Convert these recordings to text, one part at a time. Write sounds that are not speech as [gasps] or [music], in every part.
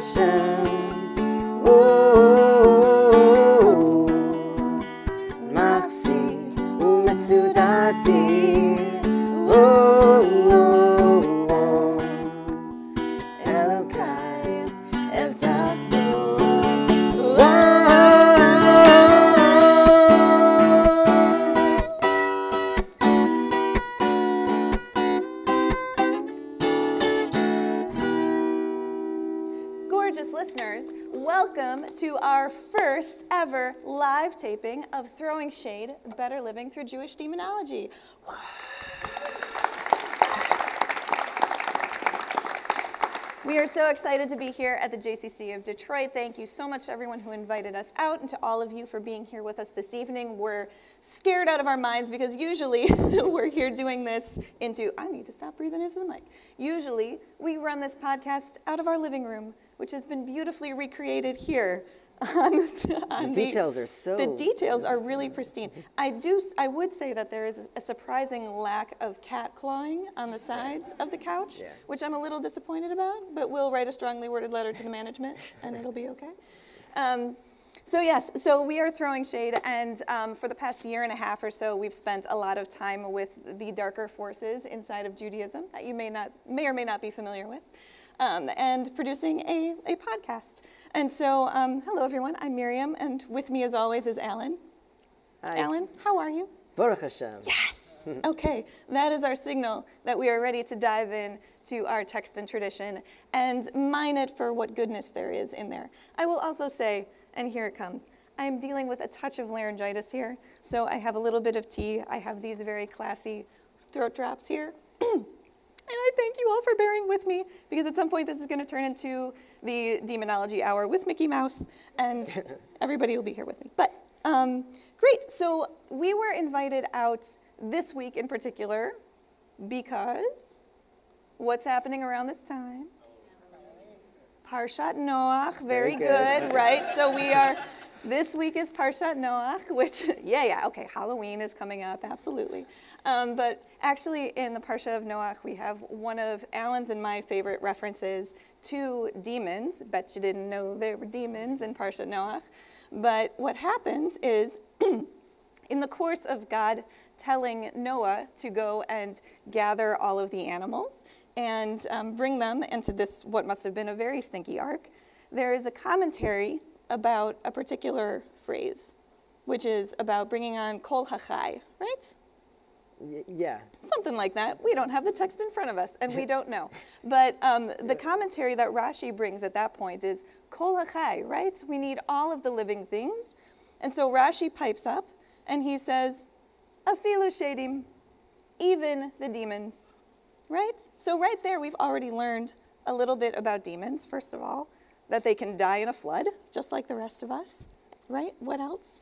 声 Living Through Jewish Demonology. We are so excited to be here at the JCC of Detroit. Thank you so much to everyone who invited us out and to all of you for being here with us this evening. We're scared out of our minds because usually [laughs] we're here doing this into, I need to stop breathing into the mic. Usually we run this podcast out of our living room, which has been beautifully recreated here. [laughs] On, the, on The details are so- The details are really pristine. I do. I would say that there is a surprising lack of cat clawing on the sides of the couch, Yeah. which I'm a little disappointed about. But we'll write a strongly worded letter to the management, and it'll be okay. Um, so yes, so we are throwing shade, and um, for the past year and a half or so, we've spent a lot of time with the darker forces inside of Judaism that you may not, may or may not be familiar with, um, and producing a, a podcast. And so, um, hello everyone, I'm Miriam, and with me as always is Alan. Hi. Alan, how are you? Baruch Hashem. Yes. [laughs] okay, that is our signal that we are ready to dive in to our text and tradition and mine it for what goodness there is in there. I will also say, and here it comes. I'm dealing with a touch of laryngitis here, so I have a little bit of tea. I have these very classy throat drops here. [clears throat] And I thank you all for bearing with me because at some point this is going to turn into the demonology hour with Mickey Mouse, and [laughs] everybody will be here with me. But um, great. So we were invited out this week in particular because what's happening around this time? Parshat Noach. Very, good, right? So we are. This week is Parshat Noach, [laughs] which, yeah, yeah, okay, Halloween is coming up, absolutely. Um, but actually, in the Parsha of Noach, we have one of Alan's and my favorite references to demons. Bet you didn't know there were demons in Parsha Noach. But what happens is, [clears throat] in the course of God telling Noah to go and gather all of the animals and um, bring them into this, what must have been a very stinky ark, there is a commentary about a particular phrase, which is about bringing on kol hachai, right? Y- yeah. Something like that. We don't have the text in front of us, and we [laughs] don't know. But um, the commentary that Rashi brings at that point is kol hachai, right? We need all of the living things. And so Rashi pipes up, and he says, afilu shadim, even the demons, right? So right there, we've already learned a little bit about demons, first of all. That they can die in a flood, just like the rest of us, right? What else?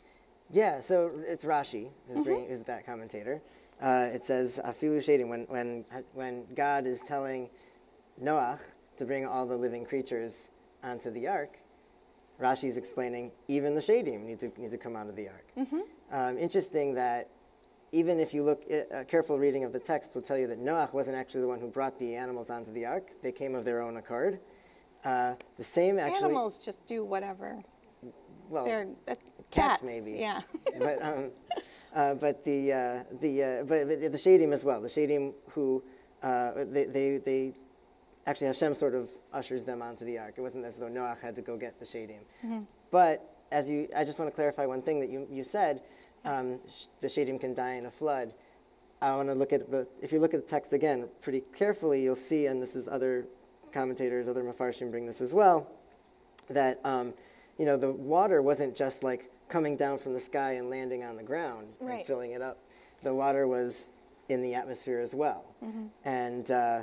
Yeah, so it's Rashi Mm-hmm. bringing, is that commentator. Uh, it says afilu shadim when when when God is telling Noach to bring all the living creatures onto the ark. Rashi's explaining even the shadim need to need to come onto the ark. Mm-hmm. Um, interesting that even if you look, a careful reading of the text will tell you that Noach wasn't actually the one who brought the animals onto the ark. They came of their own accord. Uh, the same actually. Animals just do whatever. well, They're uh, cats cats, maybe. Yeah. [laughs] but um, uh, but the uh, the uh, but, but the shadim as well. The shadim who uh, they, they they actually Hashem sort of ushers them onto the ark. It wasn't as though Noach had to go get the shadim. Mm-hmm. But as you, I just want to clarify one thing that you you said. Um, sh- the shadim can die in a flood. I want to look at the. If you look at the text again pretty carefully, you'll see, and this is other commentators, other mafarshim bring this as well that um, you know the water wasn't just like coming down from the sky and landing on the ground and filling it up. The water was in the atmosphere as well, Mm-hmm. and uh,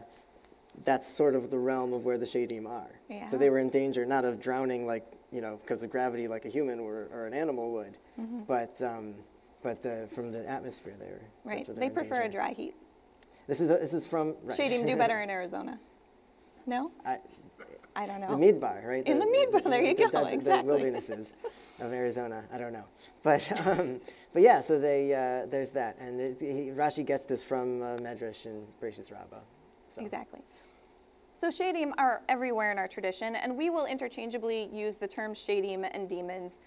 that's sort of the realm of where the shadim are. Yeah. So they were in danger not of drowning like you know because of gravity like a human or, or an animal would, but um, but the, from the atmosphere they were. Mm-hmm. Right. They prefer a dry heat. This is this is from right. Shadim do better [laughs] in Arizona. No? I, I don't know. The Midbar, right? In the Midbar, there you the go, desert- exactly. The wildernesses [laughs] of Arizona. I don't know, but um, but yeah. So they uh, there's that, and he, Rashi gets this from uh, Medrash and Bereshit Rabbah. So. Exactly. So shadim are everywhere in our tradition, and we will interchangeably use the terms shadim and demons.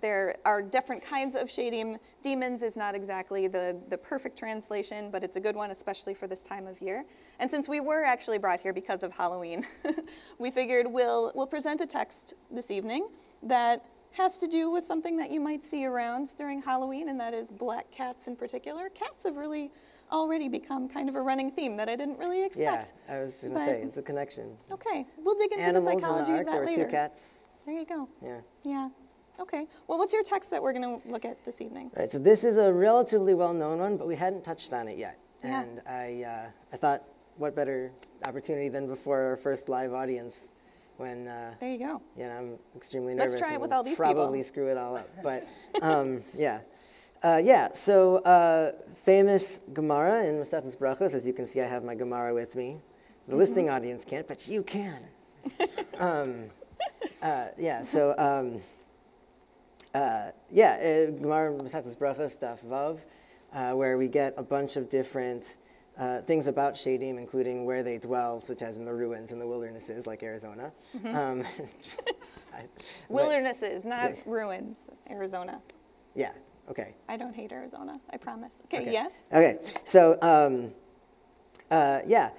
There are different kinds of shadim. Demons is not exactly the, the perfect translation, but it's a good one, especially for this time of year. And since we were actually brought here because of Halloween, [laughs] we figured we'll, we'll present a text this evening that has to do with something that you might see around during Halloween, and that is black cats in particular. Cats have really already become kind of a running theme that I didn't really expect. Yeah. I was going to say it's a connection. Okay, we'll dig into Animals the in psychology the ark. of that later. two cats. There you go. Yeah. Yeah. Okay. Well, what's your text that we're going to look at this evening? Right. So this is a relatively well-known one, but we hadn't touched on it yet. Yeah. And I uh, I thought, what better opportunity than before our first live audience, when. Uh, There you go. you know, I'm extremely nervous. Let's try it with all these people. Probably screw it all up, but [laughs] um, yeah, uh, yeah. So uh, famous Gemara in Masechtas Brachos. As you can see, I have my Gemara with me. Mm-hmm. The listening audience can't, but you can. [laughs] um, uh, yeah. So um, uh, yeah, uh, Gemara Masechtas Brachos daf Vav, uh, where we get a bunch of different. Uh, things about Shadim, including where they dwell, such as in the ruins and the wildernesses, like Arizona. Mm-hmm. Um, [laughs] I- Wildernesses, not ruins. Arizona. yeah. Okay. I don't hate Arizona. I promise. Okay. okay. Yes. Okay. So um, uh, yeah,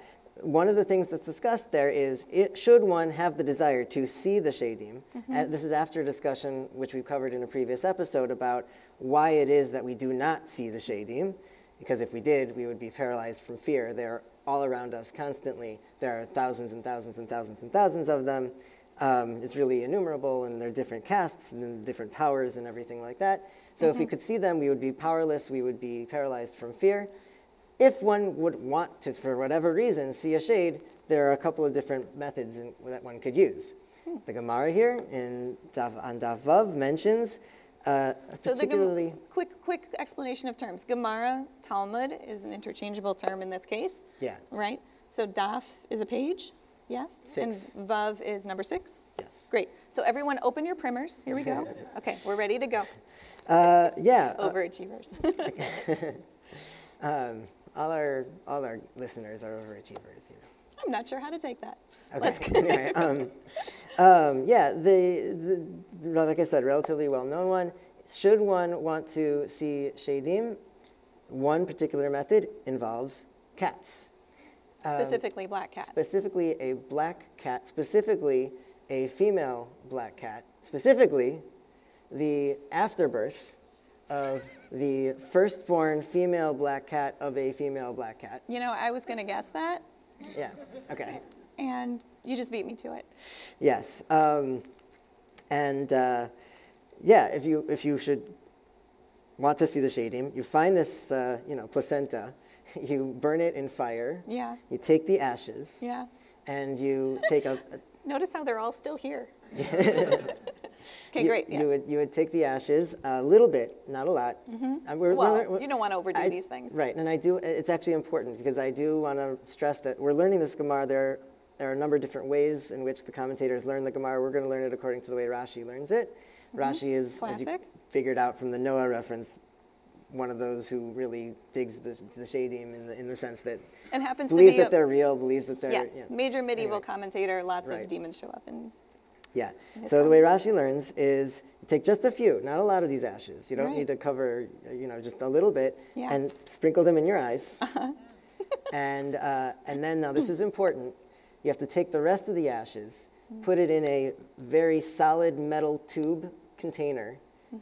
one of the things that's discussed there is it, should one have the desire to see the shadim. Mm-hmm. And this is after a discussion which we've covered in a previous episode about why it is that we do not see the shadim. Because if we did, we would be paralyzed from fear. They're all around us constantly. There are thousands and thousands and thousands and thousands of them. Um, it's really innumerable, and they're different castes and different powers and everything like that. So if we could see them, we would be powerless. We would be paralyzed from fear. If one would want to, for whatever reason, see a shade, there are a couple of different methods in, that one could use. The Gemara here in Daf, on Daf Vav mentions uh, So the Gem- quick, quick explanation of terms. Gemara, Talmud is an interchangeable term in this case. Yeah. Right. So daf is a page. Yes. And vav is number six. Yes. Great. So everyone, open your primers. Here we go. [laughs] Okay, we're ready to go. Uh, yeah, uh, Overachievers. [laughs] [laughs] um, all our all our listeners are overachievers. You know. I'm not sure how to take that. Okay. [laughs] anyway, um, um, yeah, the, the like I said, relatively well-known one. Should one want to see shadim, one particular method involves cats. Um, Specifically, black cat. specifically a black cat, specifically a female black cat, specifically the afterbirth of the firstborn female black cat of a female black cat. You know, I was going to guess that, Yeah, okay. and you just beat me to it. Yes. Um, and uh, yeah, if you, if you should want to see the shadim, you find this uh, you know, placenta, [laughs] you burn it in fire, Yeah. you take the ashes, Yeah. and you take a, a [laughs] Notice how they're all still here. [laughs] Okay, you, great. You would you would take the ashes a little bit, not a lot. And we're- Well, we're- you don't want to overdo I- these things. Right, and I do. It's actually important because I do want to stress that we're learning this Gemara. There, there are a number of different ways in which the commentators learn the Gemara. We're going to learn it according to the way Rashi learns it. Rashi is, as you Mm-hmm. Classic. figured out from the Noah reference, one of those who really digs the, the shadim in the in the sense that And happens to believes be that a, they're real, believes that they're yes, yeah. major medieval Anyway. commentator. Lots Right. of demons show up and Yeah. So the way Rashi learns is take just a few, not a lot of these ashes. You don't Right. need to cover, you know, just a little bit, Yeah. and sprinkle them in your eyes. [laughs] and uh, and then now this is important. You have to take the rest of the ashes, put it in a very solid metal tube container,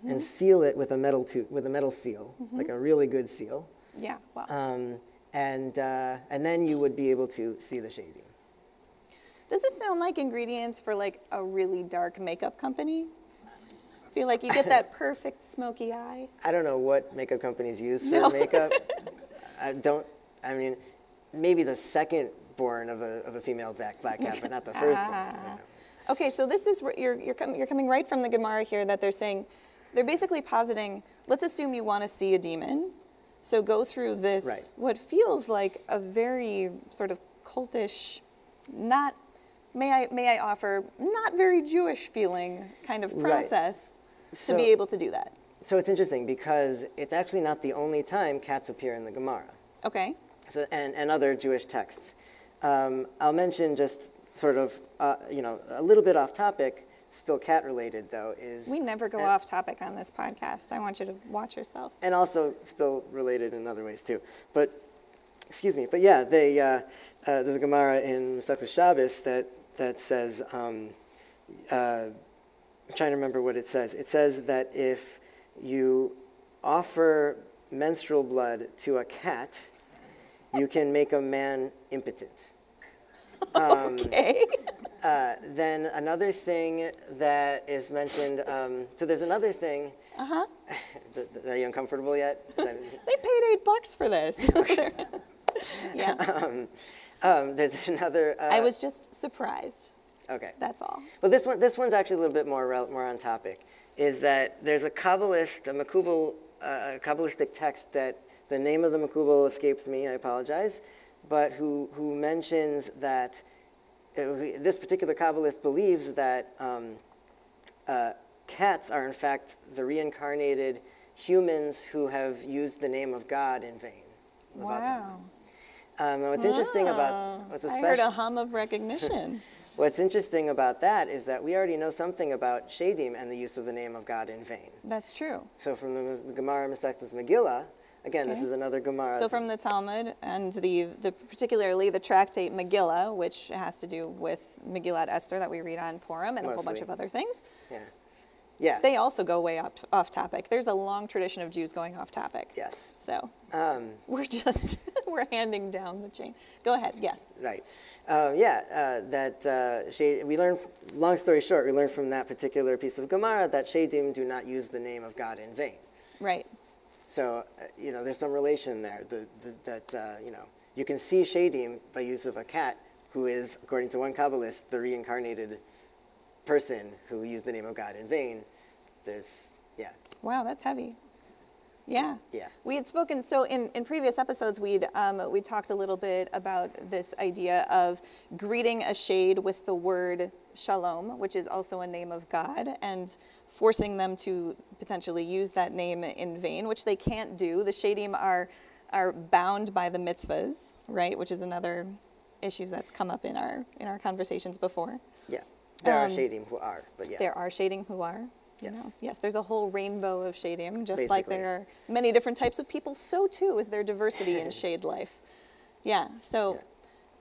and seal it with a metal tube with a metal seal, like a really good seal. yeah, wow. Um, and uh, and then you would be able to see the shadim. Does this sound like ingredients for like a really dark makeup company? Feel like you get that [laughs] perfect smoky eye. I don't know what makeup companies use for No. makeup. [laughs] I don't. I mean, maybe the second born of a, of a female black black cat, but not the first born. you know. Ah. Okay, so this is where you're you're, com- you're coming right from the Gemara here that they're saying they're basically positing. Let's assume you want to see a demon, so go through this Right. what feels like a very sort of cultish, not may I may I offer not very Jewish feeling kind of Right. process to be able to do that. So it's interesting because it's actually not the only time cats appear in the Gemara. Okay. so, and, and other Jewish texts. Um, I'll mention just sort of, uh, you know, a little bit off topic, still cat related though, is. We never go and, off topic on this podcast. I want you to watch yourself. And also still related in other ways too. But, excuse me, but yeah, they, uh, uh, there's a Gemara in Masechtas Shabbos that, that says, um, uh, I'm trying to remember what it says. It says that if you offer menstrual blood to a cat, you can make a man impotent. Um, Okay. uh, then another thing that is mentioned, um, so there's another thing. [laughs] Uh huh. Are you uncomfortable yet? [laughs] They paid eight bucks for this. [laughs] yeah. um, there's [laughs] another. Uh, I was just surprised. okay. That's all. But this one, this one's actually a little bit more more on topic. Is that there's a Kabbalist, a Makubal, uh, Kabbalistic text that the name of the Makubal escapes me. I apologize, but who who mentions that uh, this particular Kabbalist believes that um, uh, cats are in fact the reincarnated humans who have used the name of God in vain. Wow. Um, and what's interesting Wow. about what's I heard a hum of recognition. [laughs] What's interesting about that is that we already know something about Shadim and the use of the name of God in vain. That's true. So from the, the Gemara Masechtas Megillah, again, this is another Gemara. So from the Talmud and the, the particularly the tractate Megillah, which has to do with Megillat Esther that we read on Purim and a whole bunch of other things, yeah, yeah, they also go way up, off topic. There's a long tradition of Jews going off topic. yes, So um, [laughs] we're just [laughs] we're handing down the chain. Go ahead. Yes. right, uh, yeah. Uh, that uh, Shad- we learned. Long story short, we learned from that particular piece of Gemara that Shadim do not use the name of God in vain. Right. So uh, you know, there's some relation there. The, the, that uh, you know, you can see Shadim by use of a cat, who is, according to one Kabbalist, the reincarnated person who used the name of God in vain. There's, yeah, Wow, that's heavy. Yeah. Yeah. We had spoken, so in, in previous episodes, we'd, um, we talked a little bit about this idea of greeting a shade with the word shalom, which is also a name of God, and forcing them to potentially use that name in vain, which they can't do. The shadim are, are bound by the mitzvahs, right, which is another issue that's come up in our, in our conversations before. yeah. There are Um, Shadim who are, but yeah. There are shadim who are. You Yes. know, yes, there's a whole rainbow of shadim, just like there are many different types of people. So too is there diversity in [laughs] shade life. Yeah. So,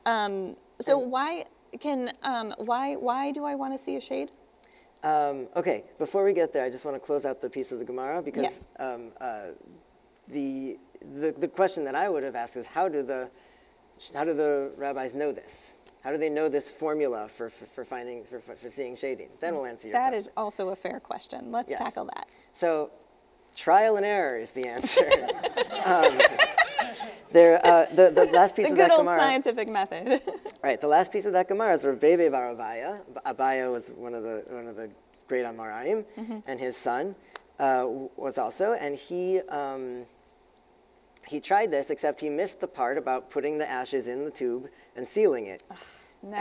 um, so why can um, why why do I want to see a shade? Um, okay, before we get there, I just want to close out the piece of the Gemara because Yes. um, uh, the, the the question that I would have asked is how do the how do the rabbis know this? How do they know this formula for, for, for finding for, for, seeing shadim? Then we'll answer your That question. is also a fair question. Let's Yes. tackle that. So, trial and error is the answer. [laughs] um, There, uh, the, the last piece The of good that old scientific method. [laughs] right? The last piece of that Gemara is Rebebe Bar Abaya. Abaye was one of the one of the great Amoraim, Mm-hmm. and his son uh, was also, and he um, he tried this, except he missed the part about putting the ashes in the tube and sealing it.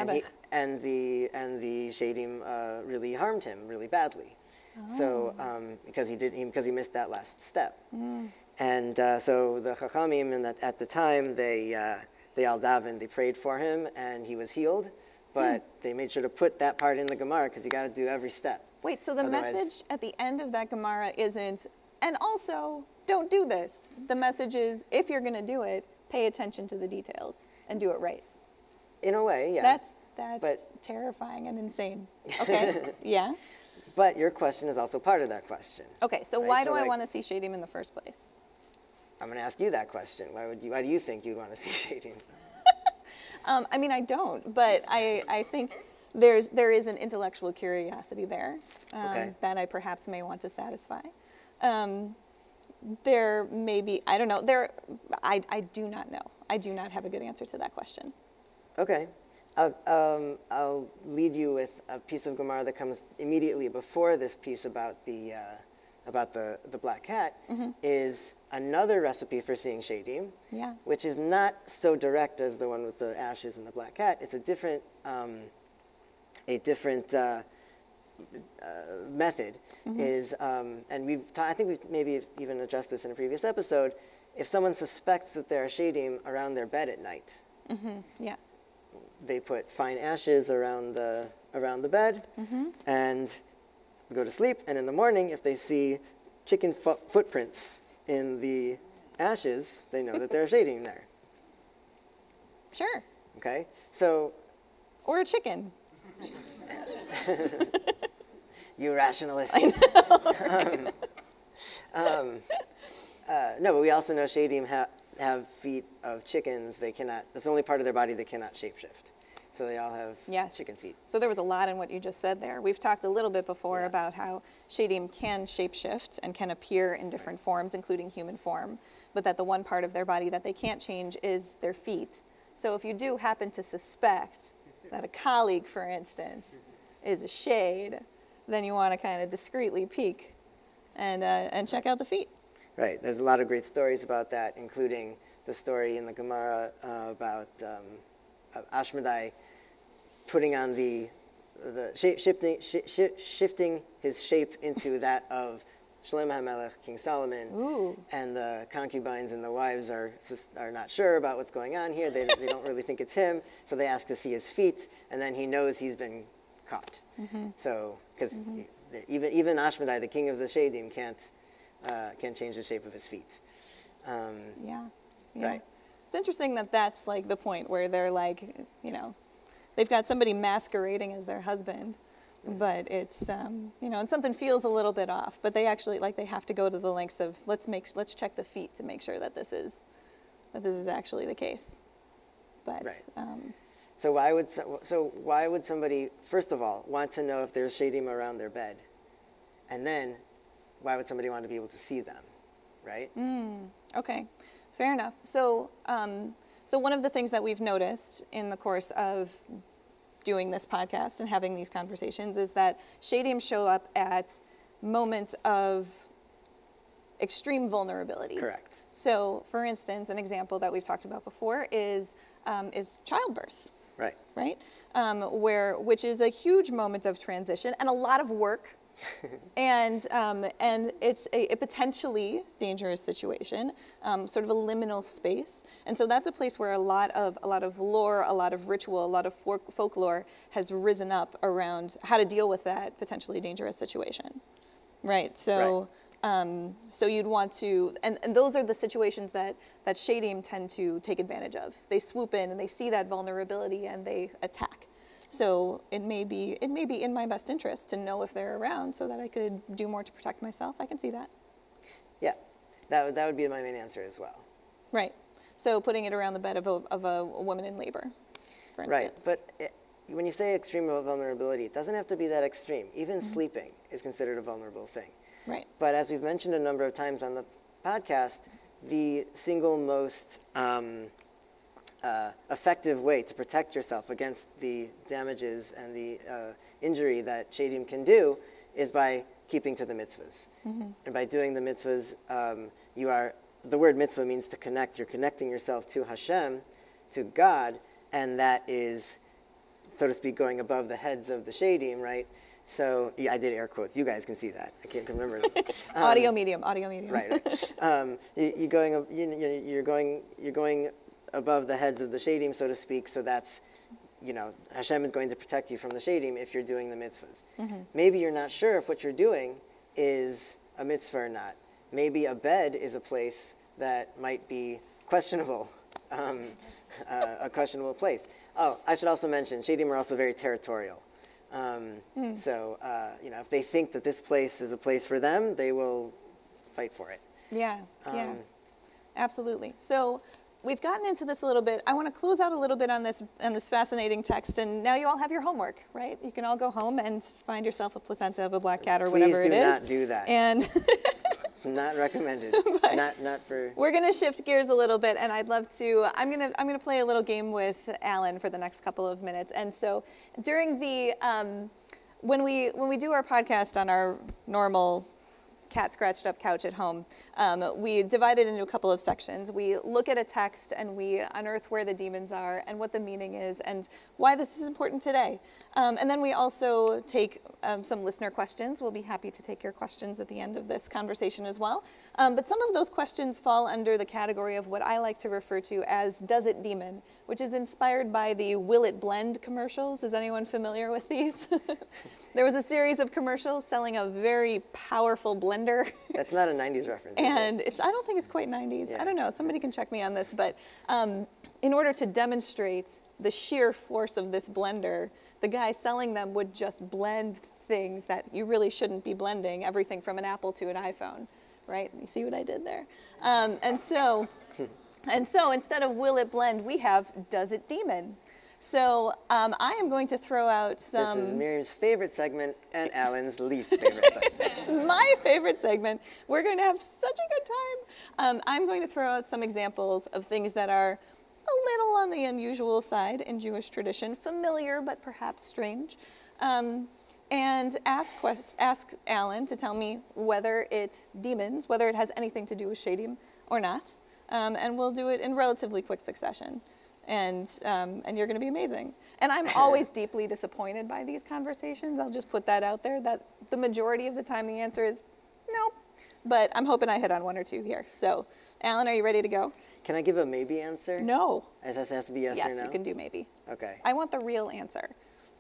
and, he, and the and the shadim uh, really harmed him really badly. So Oh. um, because he did because he missed that last step, Mm. and uh, so the chachamim and that, at the time they uh, they all davened, they prayed for him, and he was healed. But Hmm. they made sure to put that part in the Gemara because you got to do every step. Wait, so the Otherwise- message at the end of that Gemara isn't, and also, don't do this. The message is, if you're going to do it, pay attention to the details and do it right. In a way, yeah. That's that's But- terrifying and insane. [laughs] Okay, yeah. but your question is also part of that question. Okay, so Right, why so do I like- want to see Shadim in the first place? I'm going to ask you that question. Why would you? Why do you think you'd want to see [laughs] shadim? [laughs] Um, I mean, I don't, but I, I think there's there is an intellectual curiosity there um, Okay. that I perhaps may want to satisfy. Um, there may be I don't know there I, I do not know I do not have a good answer to that question. Okay. I'll, um, I'll lead you with a piece of Gemara that comes immediately before this piece about the, uh, about the, the black cat, is another recipe for seeing shady, Yeah. which is not so direct as the one with the ashes and the black cat. It's a different, um, a different uh, uh, method. Is um, and we've ta- I think we've maybe even addressed this in a previous episode. If someone suspects that there are shadim around their bed at night, Yes. they put fine ashes around the around the bed and go to sleep and in the morning if they see chicken fo- footprints in the ashes they know that there's shadim there [laughs] Sure. okay so Or a chicken. [laughs] [laughs] you rationalist [laughs] um, um, uh, no but we also know shadim ha- have feet of chickens they cannot that's the only part of their body that cannot shapeshift so they all have Yes. chicken feet So there was a lot in what you just said there. We've talked a little bit before Yeah. about how Shadim can shapeshift and can appear in different forms, including human form, but that the one part of their body that they can't change is their feet. So if you do happen to suspect that a colleague, for instance, is a shade, then you want to kind of discreetly peek and, uh, and check out the feet. Right. There's a lot of great stories about that, including the story in the Gemara uh, about um, Ashmedai putting on the the shape, shifting, shi shi- shifting his shape into that of Shlomo HaMelech, King Solomon, Ooh. and the concubines and the wives are are not sure about what's going on here. They, they don't really think it's him, so they ask to see his feet, and then he knows he's been caught. So, because even even Ashmedai, the king of the Shadim, can't uh, can't change the shape of his feet. Um, Yeah. yeah. Right. It's interesting that that's like the point where they're like, you know, they've got somebody masquerading as their husband, but it's, um, you know, and something feels a little bit off. But they actually like they have to go to the lengths of let's make let's check the feet to make sure that this is that this is actually the case. But Right. um, So why would so, so why would somebody first of all want to know if there's shadim around their bed, and then why would somebody want to be able to see them, right? Okay, fair enough. So, um, so one of the things that we've noticed in the course of doing this podcast and having these conversations is that shadim show up at moments of extreme vulnerability. Correct. So, for instance, an example that we've talked about before is um, is childbirth Right. right? Um, where which is a huge moment of transition and a lot of work, [laughs] and um, and it's a, a potentially dangerous situation, um, sort of a liminal space, and so that's a place where a lot of a lot of lore, a lot of ritual, a lot of folk- folklore has risen up around how to deal with that potentially dangerous situation, right? So. Right. Um, so you'd want to, and, and those are the situations that, that Shadim tend to take advantage of. They swoop in and they see that vulnerability and they attack. So it may be, it may be in my best interest to know if they're around so that I could do more to protect myself. I can see that. Yeah. That would that would be my main answer as well. Right. So putting it around the bed of a, of a woman in labor, for instance. Right. But it, when you say extreme vulnerability, it doesn't have to be that extreme. Even sleeping is considered a vulnerable thing. Right. But as we've mentioned a number of times on the podcast, the single most um, uh, effective way to protect yourself against the damages and the uh, injury that shadim can do is by keeping to the mitzvahs. And by doing the mitzvahs, um, you are, the word mitzvah means to connect. You're connecting yourself to Hashem, to God, and that is, so to speak, going above the heads of the shadim, right? So, yeah, I did air quotes. You guys can see that. I can't remember. them. [laughs] audio medium, audio medium. right. right. Um, you, you're going, you, you're going, you're going above the heads of the shadim, so to speak. So that's, you know, Hashem is going to protect you from the shadim if you're doing the mitzvahs. Maybe you're not sure if what you're doing is a mitzvah or not. Maybe a bed is a place that might be questionable, um, [laughs] uh, a questionable place. Oh, I should also mention, shadim are also very territorial. Um, So, uh, you know, if they think that this place is a place for them, they will fight for it. Yeah, yeah, Um, absolutely. So we've gotten into this a little bit. I want to close out a little bit on this on this fascinating text, and now you all have your homework, right? You can all go home and find yourself a placenta of a black cat or Please whatever do it is. not do that. And [laughs] Not recommended. [laughs] not not for. we're going to shift gears a little bit, and I'd love to. I'm going to I'm going to play a little game with Alan for the next couple of minutes. And so during the um, when we when we do our podcast on our normal cat scratched up couch at home, um, we divide it into a couple of sections. We look at a text and we unearth where the demons are and what the meaning is and why this is important today. Um, and then we also take um, some listener questions. We'll be happy to take your questions at the end of this conversation as well. Um, but some of those questions fall under the category of what I like to refer to as Does It Demon, which is inspired by the Will It Blend commercials. Is anyone familiar with these? [laughs] there was a series of commercials selling a very powerful blender. [laughs] That's not a '90s reference. is it? and it's I don't think it's quite 90s. Yeah. I don't know. Somebody can check me on this, but um, in order to demonstrate the sheer force of this blender, the guy selling them would just blend things that you really shouldn't be blending. Everything from an Apple to an iPhone, right? You see what I did there? Um, and so, [laughs] and so instead of will it blend, we have does it demon. So um, I am going to throw out some. this is Miriam's favorite segment and Alan's least favorite [laughs] segment. It's my favorite segment. We're going to have such a good time. Um, I'm going to throw out some examples of things that are a little on the unusual side in Jewish tradition, familiar but perhaps strange, um, and ask, quest- ask Alan to tell me whether it demons, whether it has anything to do with Shadim or not. Um, and we'll do it in relatively quick succession. And, um, and you're going to be amazing. And I'm always [laughs] deeply disappointed by these conversations. I'll just put that out there that the majority of the time the answer is nope. But I'm hoping I hit on one or two here. So, Alan, are you ready to go? Can I give a maybe answer? No. It has, to be yes, yes, or no. Yes, you can do maybe. Okay. I want the real answer.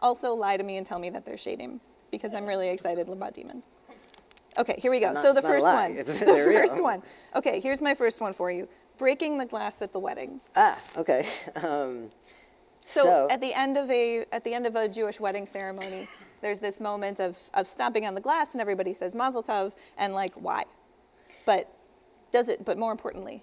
Also, lie to me and tell me that they're Shadim because I'm really excited about demons. Okay, here we go. Not- so the first one. [laughs] The [laughs] real. first one. Okay, here's my first one for you. Breaking the glass at the wedding. Ah, okay. [laughs] Um, So, So- at the end of a at the end of a Jewish wedding ceremony, there's this moment of of stomping on the glass and everybody says Mazel Tov and like why, but does it? But more importantly,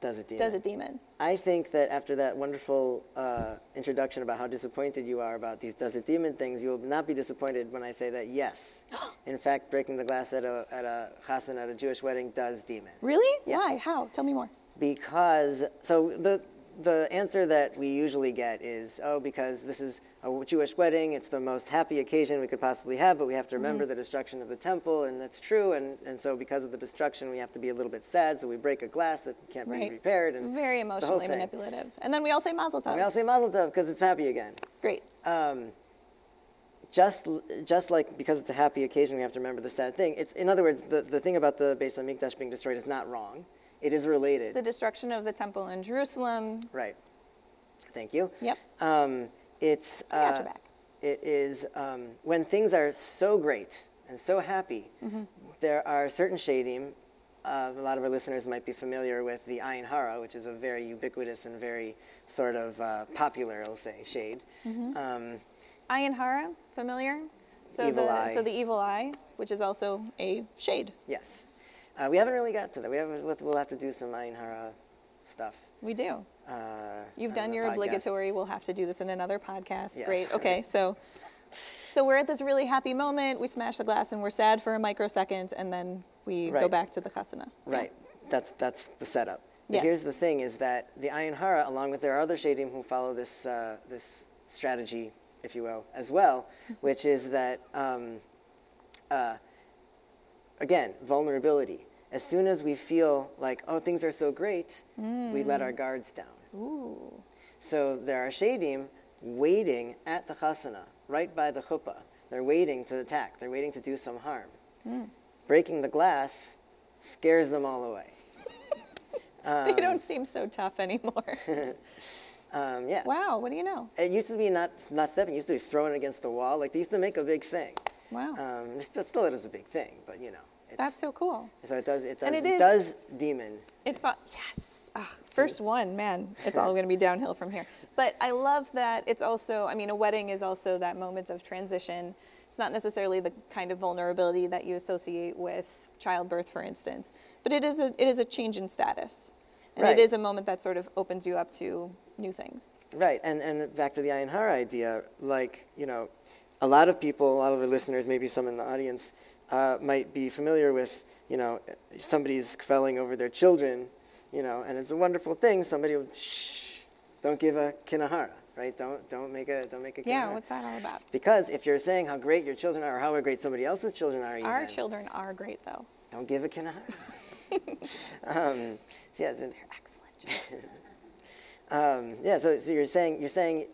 does it demon? does it demon? I think that after that wonderful uh, introduction about how disappointed you are about these does it demon things, you will not be disappointed when I say that yes. [gasps] In fact, breaking the glass at a, at a chassan at a Jewish wedding does demon. Really? Yes. Why? How? Tell me more. Because, so the, the answer that we usually get is, oh, because this is a Jewish wedding, it's the most happy occasion we could possibly have, but we have to Mm-hmm. remember the destruction of the temple, and that's true, and, and so because of the destruction, we have to be a little bit sad, so we break a glass that can't be repaired. And Very emotionally manipulative. And then we all say Mazel Tov. And we all say Mazel Tov because it's happy again. Great. just just like because it's a happy occasion, we have to remember the sad thing. It's in other words, the, the thing about the Beis Hamikdash being destroyed is not wrong. It is related. The destruction of the temple in Jerusalem. right. Thank you. Yep. Um, it's I got uh, your back. It is um, when things are so great and so happy. Mm-hmm. There are certain shadim. Uh, a lot of our listeners might be familiar with the Ayin Hara, which is a very ubiquitous and very sort of uh, popular, I'll say, shade. Mm-hmm. Um, Ayin Hara, familiar? So the eye. so the evil eye, which is also a shade. yes. Uh, we haven't really got to that. We have, we'll have to do some Ayin Hara stuff. We do. Uh, You've done your podcast. obligatory. We'll have to do this in another podcast. Yes. Great. Okay. So, so we're at this really happy moment. We smash the glass and we're sad for a microsecond, and then we go back to the chasana. Yeah. Right. that's that's the setup. But Yes. here's the thing: is that the Ayin Hara, along with there are other shadim who follow this uh, this strategy, if you will, as well, which is that um, uh, again vulnerability. As soon as we feel like oh things are so great, we let our guards down. Ooh. So there are shadim waiting at the chasana, right by the chuppah. They're waiting to attack. They're waiting to do some harm. Breaking the glass scares them all away. [laughs] they don't seem so tough anymore. [laughs] Um, yeah. wow, what do you know? It used to be not not stepping. It used to be throwing against the wall. Like they used to make a big thing. Wow. Um, still, still it is a big thing, but you know. It's, That's so cool. so it does. It does. And it it is- does demon. It yes. Ah, first one, man, it's all going to be downhill from here. But I love that it's also, I mean, a wedding is also that moment of transition. It's not necessarily the kind of vulnerability that you associate with childbirth, for instance, but it is a, it is a change in status. And Right. it is a moment that sort of opens you up to new things. Right, and, and back to the Hara idea, like, you know, a lot of people, a lot of our listeners, maybe some in the audience, uh, might be familiar with, you know, somebody's kvelling over their children, you know, and it's a wonderful thing. Somebody would, shh, don't give a kinahara, right? Don't, don't make a, don't make a Yeah, kinahara. what's that all about? Because if you're saying how great your children are or how great somebody else's children are, Our even, children are great, though. don't give a kinahara. [laughs] um, so yeah, an- They're excellent. [laughs] Um, yeah, so, so you're saying you're saying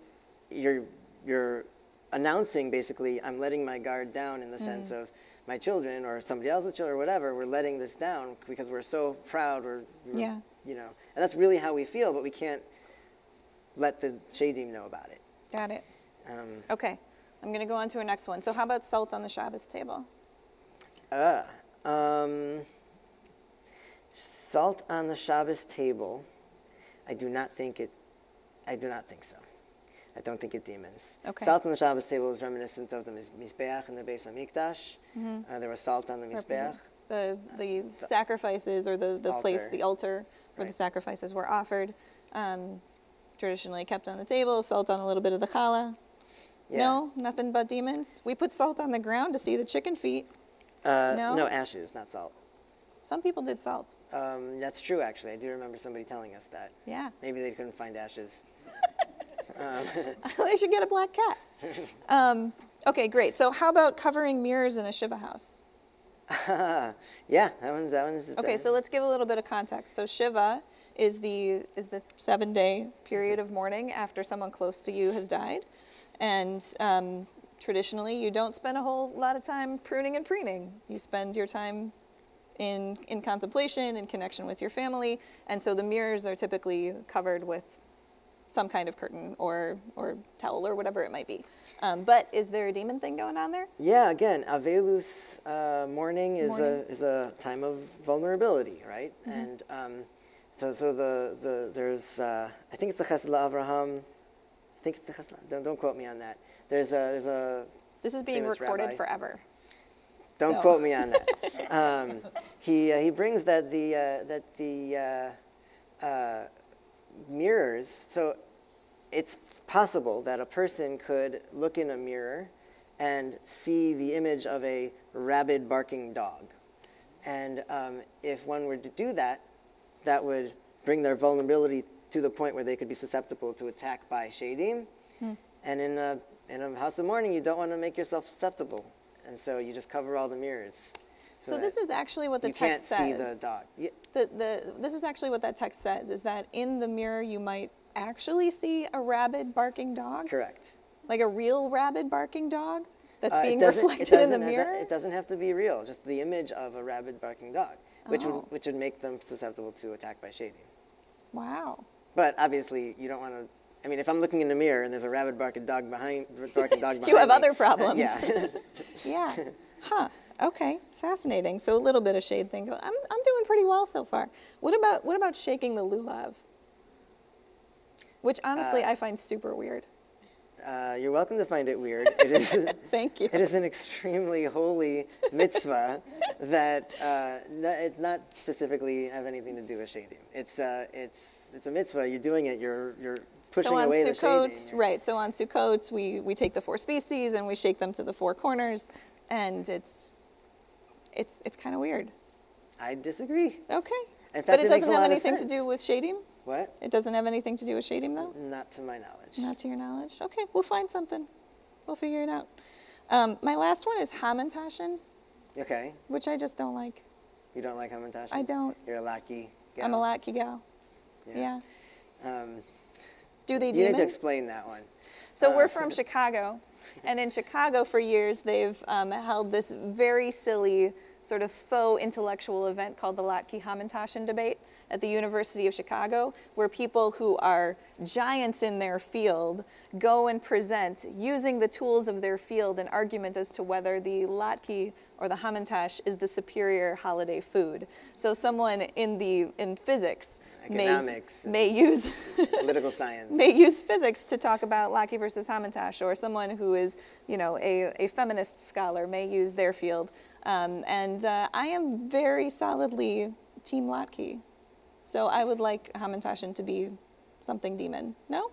you're you're announcing basically I'm letting my guard down in the sense of my children or somebody else's children or whatever. We're letting this down because we're so proud. We're, we're Yeah. you know, and that's really how we feel, but we can't let the shadim know about it. Got it. Um, Okay, I'm going to go on to our next one. So, how about salt on the Shabbos table? ah, um, salt on the Shabbos table. I do not think it. I do not think so. I don't think it demons. Okay. Salt on the Shabbos table is reminiscent of the Mizbeach in the Beis Hamikdash. Uh, there was salt on the Mizbeach. the the sacrifices or the, the place, the altar where the sacrifices were offered. Um, traditionally kept on the table, salt on a little bit of the challah. Yeah. No, nothing but demons. We put salt on the ground to see the chicken feet. Uh, No? no ashes, not salt. Some people did salt. Um, that's true, actually. I do remember somebody telling us that. Yeah. Maybe they couldn't find ashes. [laughs] they should get a black cat. Um, okay, great. So how about covering mirrors in a Shiva house? [laughs] yeah, that one's that one's. Okay, so let's give a little bit of context. So Shiva is the is the seven day period of mourning after someone close to you has died, and um, traditionally you don't spend a whole lot of time pruning and preening. You spend your time in in contemplation, in connection with your family, and so the mirrors are typically covered with some kind of curtain or or towel or whatever it might be. Um, but is there a demon thing going on there? Yeah, again, Avelus uh, mourning is Mourning. a is a time of vulnerability, right? Mm-hmm. And um, so so the the there's uh, I think it's the Chesed Avraham. I think it's the Chesed. Don't, don't quote me on that. There's a there's a This is being recorded rabbi. forever. Don't So- quote me on that. [laughs] um, he, uh, he brings that the, uh, that the uh, uh, mirrors, so it's possible that a person could look in a mirror and see the image of a rabid barking dog. And um, if one were to do that, that would bring their vulnerability to the point where they could be susceptible to attack by shadim. And in a, in a house of mourning, you don't want to make yourself susceptible. And so you just cover all the mirrors. So this is actually what the text says. you can't see the dog. Yeah, The, the, this is actually what that text says, is that in the mirror you might actually see a rabid barking dog? correct. Like a real rabid barking dog that's Uh, being reflected in the doesn't have to- mirror? it doesn't have to be real, just the image of a rabid barking dog, which, Oh. would, which would make them susceptible to attack by shadim. Wow. But obviously, you don't want to. I mean, if I'm looking in the mirror and there's a rabid barking dog behind, barking dog behind [laughs] You have me, other problems. [laughs] Yeah. [laughs] Yeah. Huh. Okay. Fascinating. So a little bit of shade thing. I'm, I'm doing pretty well so far. What about what about shaking the lulav? Which honestly I find super weird. Uh, you're welcome to find it weird. It is. [laughs] Thank you. It is an extremely holy mitzvah that uh, it's not specifically have anything to do with shadim. It's uh, it's it's a mitzvah. You're doing it. You're you're pushing so on away Sukkots, right? So on Sukkots, we we take the four species and we shake them to the four corners, and it's it's it's kind of weird. I disagree. Okay. In fact, But it a doesn't have anything to do with shadim? What? It doesn't have anything to do with shadim, though? Not to my knowledge. Not to your knowledge. Okay, we'll find something. We'll figure it out. Um, my last one is hamantashen, Okay. which I just don't like. You don't like hamantash? I don't. You're a latke gal. I'm a latke gal. Yeah. Um, Do they do you need to explain that one. So Uh, we're from [laughs] Chicago, and in Chicago for years they've um, held this very silly sort of faux intellectual event called the Latke Hamantashen debate at the University of Chicago, where people who are giants in their field go and present using the tools of their field an argument as to whether the latke or the hamantash is the superior holiday food. So someone in the in physics may, Economics and- may use [laughs] Political science. may use physics to talk about Latke versus Hamantash, or someone who is, you know, a, a feminist scholar may use their field. Um, and uh, I am very solidly Team Latke. So I would like Hamantashen to be something demon. No?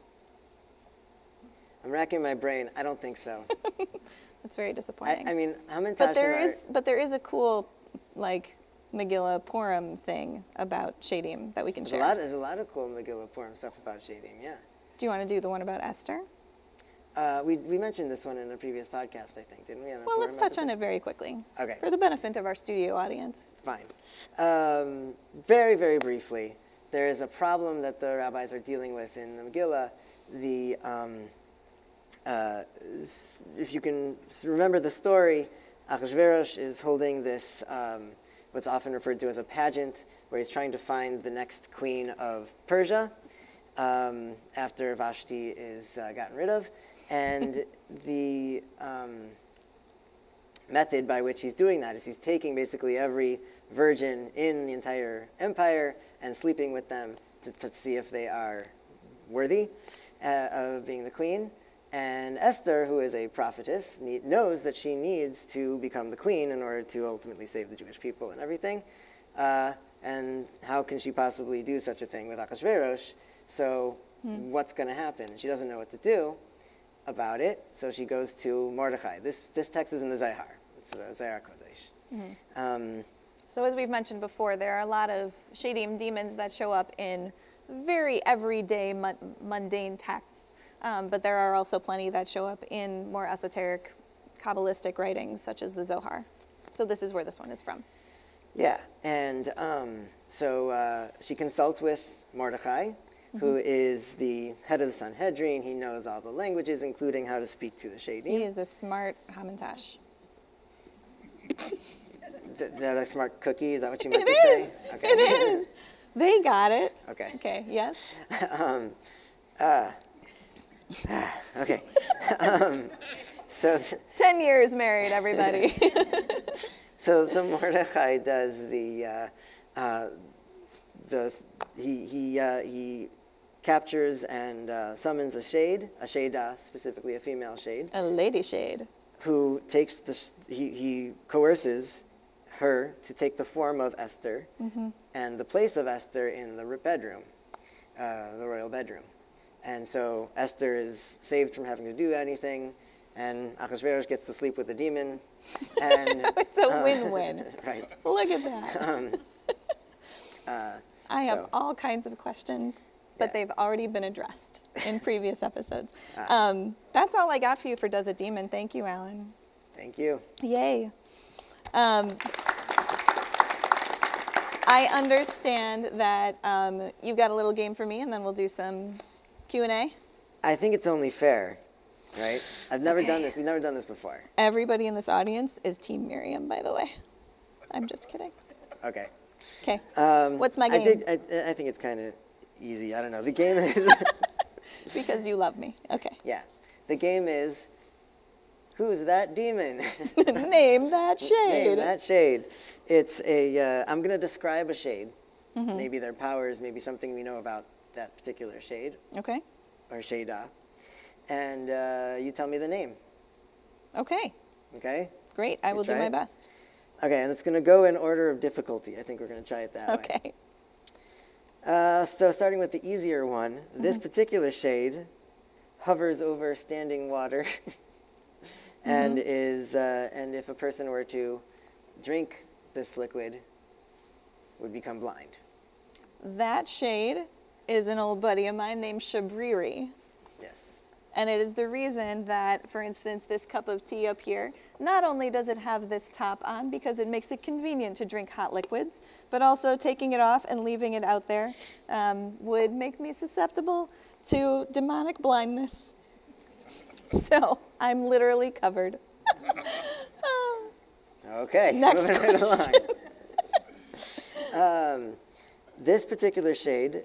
I'm racking my brain. I don't think so. [laughs] That's very disappointing. I mean, hamantash but there are- is, but there is a cool, like, Megillah Purim thing about Shadim that we can There's a share. lot. There's a lot of cool Megillah Purim stuff about Shadim. Yeah. Do you want to do the one about Esther? Uh, we, we mentioned this one in a previous podcast, I think, didn't we? Well, let's touch on it very quickly. Okay. For the benefit of our studio audience. Fine. Um, very, very briefly, there is a problem that the rabbis are dealing with in the Megillah. The, um, uh, if you can remember the story, Achashverosh is holding this, um, what's often referred to as a pageant, where he's trying to find the next queen of Persia um, after Vashti is uh, gotten rid of. And the um, method by which he's doing that is he's taking basically every virgin in the entire empire and sleeping with them to, to see if they are worthy uh, of being the queen. And Esther, who is a prophetess, need, knows that she needs to become the queen in order to ultimately save the Jewish people and everything. Uh, and how can she possibly do such a thing with Achashverosh? So, what's going to happen? She doesn't know what to do about it, so she goes to Mordechai. This, this text is in the Zohar. It's the Zohar Kodesh. Um, So as we've mentioned before, there are a lot of Shadim demons that show up in very everyday mun- mundane texts, um, but there are also plenty that show up in more esoteric Kabbalistic writings, such as the Zohar. So this is where this one is from. yeah, and um, so uh, she consults with Mordechai, who is the head of the Sanhedrin. He knows all the languages, including how to speak to the shady. He is a smart Hamantash. Th- that a smart cookie? Is that what you meant It to say? is. Okay. It is. They got it. Okay. Okay. Yes. [laughs] [sighs] Okay. um, so, [laughs] Ten years married, everybody. [laughs] so, so Mordechai does the, uh, uh, the he he uh, he captures and uh, summons a shade, a shada, uh, specifically a female shade, a lady shade. who takes the sh- he he coerces her to take the form of Esther mm-hmm. and the place of Esther in the bedroom, uh, the royal bedroom. And so Esther is saved from having to do anything, and Achashverosh gets to sleep with the demon. And [laughs] It's a uh, win-win. [laughs] right. Look at that. Um, [laughs] uh, I have so- all kinds of questions, but Yeah. they've already been addressed in [laughs] previous episodes. Um, that's all I got for you for Does It Demon. Thank you, Alan. Thank you. Yay. Um, I understand that um, you got a little game for me, and then we'll do some Q&A. I think it's only fair, right? I've never done this. We've never done this before. Everybody in this audience is Team Miriam, by the way. I'm just kidding. Okay. Okay. Um, What's my I, game? did, I, I think it's kind of easy. I don't know. The game is, [laughs] Because you love me. Okay. yeah. The game is, who's that demon? [laughs] Name that [laughs] shade. Name that shade. It's a. Uh, I'm going to describe a shade. Mm-hmm. Maybe their powers, maybe something we know about that particular shade Okay. or shada, and uh, you tell me the name. Okay. Okay. Great. I will do my it? best. Okay, and it's going to go in order of difficulty. I think we're going to try it that way. Okay. Uh, so starting with the easier one, Mm-hmm. this particular shade hovers over standing water, [laughs] and Mm-hmm. is uh, and if a person were to drink this liquid, would become blind. that shade is an old buddy of mine named Shabriri. Yes. And it is the reason that, for instance, this cup of tea up here, not only does it have this top on because it makes it convenient to drink hot liquids, but also taking it off and leaving it out there um, would make me susceptible to demonic blindness. [laughs] So I'm literally covered. [laughs] Okay. [laughs] Next question. um, this particular shade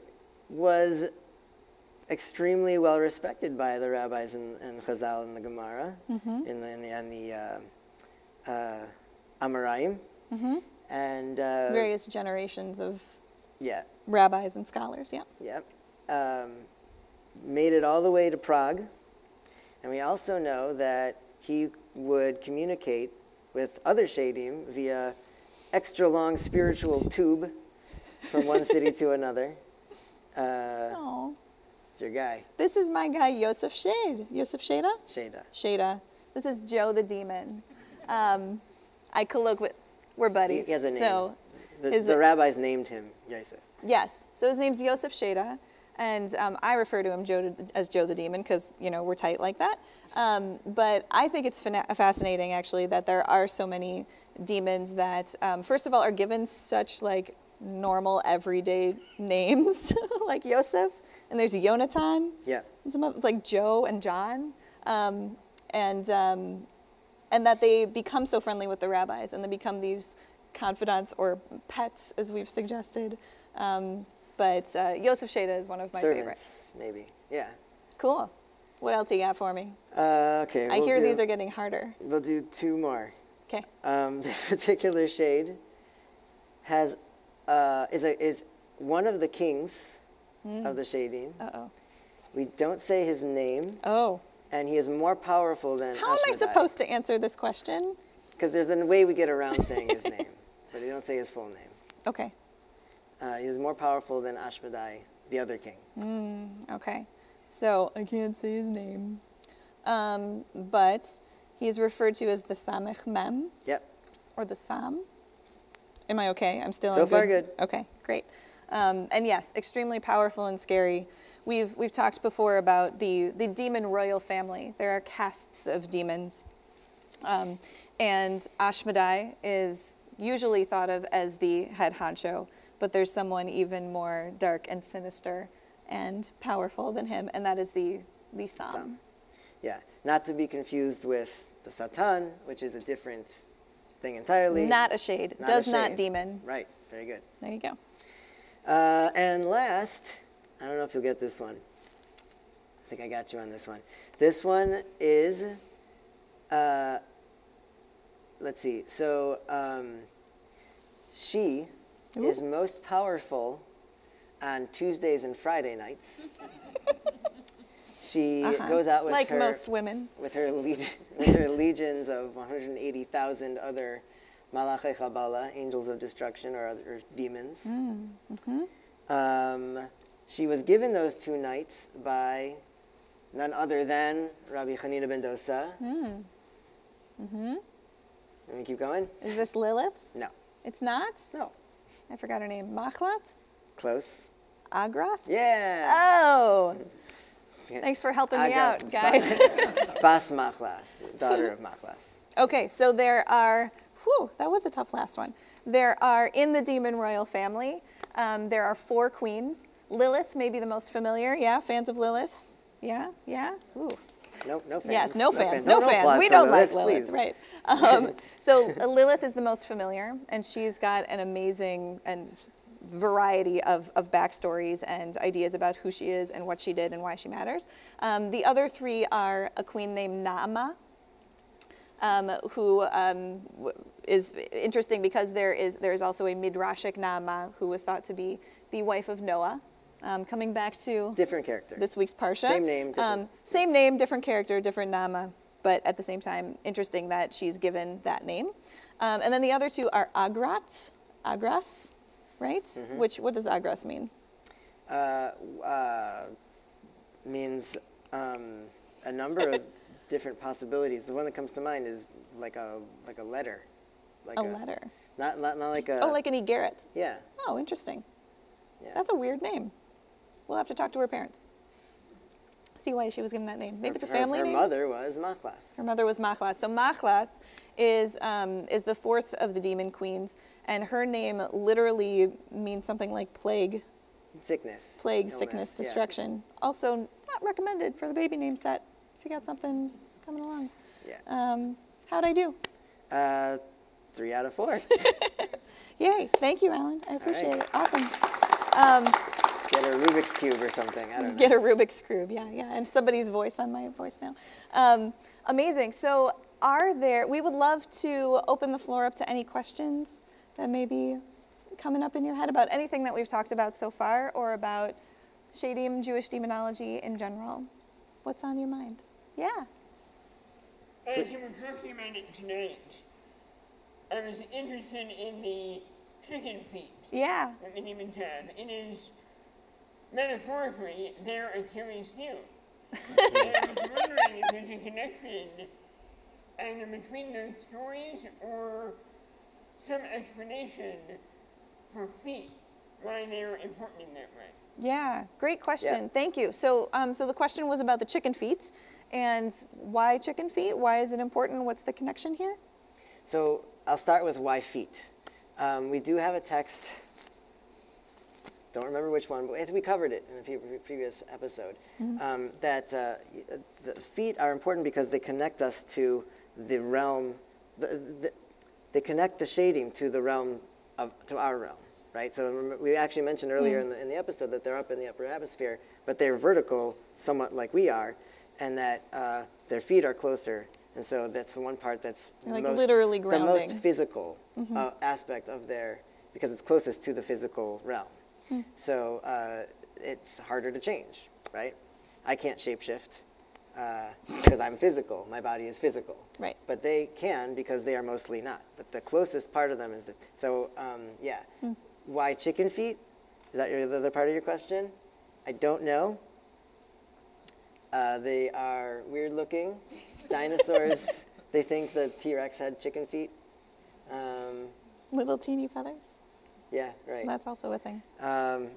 was extremely well respected by the rabbis and, and Chazal and the Gemara Mm-hmm. in the in the, and the uh, uh, Amoraim. Mm-hmm. And uh, Various generations of yeah, rabbis and scholars, yeah. yeah, um, made it all the way to Prague. And we also know that he would communicate with other shadim via extra long spiritual tube from one city to [laughs] another. Uh, Oh, it's your guy, this is my guy Yosef Shade. Yosef Shada? Shada. Shada. This is Joe the Demon. Um, I colloquiate. We're buddies. he has a name. So, the, his- the rabbis named him Yosef. yes. So his name's Yosef Shada, and um, I refer to him Joe, as Joe the Demon because you know we're tight like that. Um, but I think it's fascinating actually that there are so many demons that, um, first of all, are given such like normal everyday [laughs] names [laughs] like Yosef, and there's Yonatan. Yeah. and some other, like Joe and John, um, and um, and that they become so friendly with the rabbis and they become these confidants or pets, as we've suggested. Um, but uh, Yosef Sheda is one of my favorites. Servants, maybe. Yeah. Cool. What else do you got for me? Uh, okay. I we'll hear do- these are getting harder. We'll do two more. Okay. Um, [laughs] this particular shade has uh, is a, is one of the kings of the shadim. Uh oh. We don't say his name, Oh. and he is more powerful than. How am I supposed to answer this question? Because there's a way we get around saying his name, [laughs] but you don't say his full name. Okay. Uh, he is more powerful than Ashmedai, the other king. Okay. So I can't say his name. Um, but he is referred to as the Samech Mem. Yep. or the Sam. Am I okay? I'm still So in far good. Okay, great. Um, and yes, extremely powerful and scary. We've we've talked before about the the demon royal family. There are castes of demons, um, and Ashmedai is usually thought of as the head honcho, but there's someone even more dark and sinister and powerful than him, and that is the the Sam. Sam. Yeah. Not to be confused with the Satan, which is a different thing entirely. Not a shade. Not a Does not demon. Right. Very good. There you go. Uh, and last, I don't know if you'll get this one. I think I got you on this one. This one is, uh, let's see. So um, she is most powerful on Tuesdays and Friday nights. She Uh-huh. goes out with like her most women. with her legion, [laughs] with her legions of 180,000 other Malachei Chabala, angels of destruction or other demons. Um, she was given those two nights by none other than Rabbi Hanina ben Dosa. Mm-hmm. Let me keep going. Is this Lilith? No, It's not? no, I forgot her name. Machlat? close. Agra? Yeah. Oh! Thanks for helping me out, guys. [laughs] Bas Machlas, daughter of Machlas. okay, so there are, whew, that was a tough last one. There are, in the demon royal family, um, there are four queens. Lilith may be the most familiar. Yeah, fans of Lilith? Yeah, yeah? Ooh. No, no fans. Yes, no fans, No, no fans. applause We don't like Lilith, Lilith, please. right? Um, [laughs] so uh, Lilith is the most familiar, and she's got an amazing and variety of, of backstories and ideas about who she is and what she did and why she matters. Um, the other three are a queen named Naama, um, who um, is interesting because there is there is also a midrashic Naama who was thought to be the wife of Noah. Um, coming back to Different character. this week's parsha. Same name, different- Um, same name, different character, different Naama, but at the same time, interesting that she's given that name. Um, and then the other two are agrat, agras, right? Mm-hmm. Which what does agras mean? uh, uh, means um, a number of different possibilities. The one that comes to mind is like a like a letter, like a letter. Not, not not like a. Oh, like an egeret. yeah. Oh, interesting. Yeah. That's a weird name. We'll have to talk to her parents. See why she was given that name. Maybe it's a family her, name. mother was Machlas. Her mother was Machlas. So Machlas is um, is the fourth of the demon queens, and her name literally means something like plague, Sickness. plague, illness, sickness, yeah. destruction. Also not recommended for the baby name set. If you got something coming along. Yeah. Um, how'd I do? Uh, three out of four. [laughs] [laughs] Yay! Thank you, Alan. I appreciate right. it. Awesome. Um, Get a Rubik's cube or something. I don't know. Get a Rubik's cube, yeah, yeah, and somebody's voice on my voicemail. Um, amazing. So, are there? We would love to open the floor up to any questions that may be coming up in your head about anything that we've talked about so far, or about Shadim Jewish demonology in general. What's on your mind? Yeah. As you were talking about it tonight, I was interested in the chicken feet Yeah. that the demons have. It is metaphorically their Achilles heel. [laughs] and I was wondering if there's a connection either between those stories or some explanation for feet, why they're important in that way. Yeah, great question. Yeah. Thank you. So, um, so the question was about the chicken feet, and why chicken feet? Why is it important? What's the connection here? So I'll start with why feet. Um, we do have a text. Don't remember which one, but we covered it in a previous episode. Um, that uh, the feet are important because they connect us to the realm. The, the, they connect the shadim to the realm of to our realm, right? So we actually mentioned earlier in, the, in the episode that they're up in the upper atmosphere, but they're vertical, somewhat like we are, and that uh, their feet are closer. And so that's the one part that's like, most, literally the grounding. most physical uh, aspect of their because it's closest to the physical realm. So uh, it's harder to change, right? I can't shapeshift because I'm physical. My body is physical. Right. But they can because they are mostly not. But the closest part of them is the. So um, yeah, why chicken feet? Is that your, the other part of your question? I don't know. Uh, they are weird looking. Dinosaurs. [laughs] they think the T Rex had chicken feet. Um, Little teeny feathers. yeah, right. That's also a thing. Um,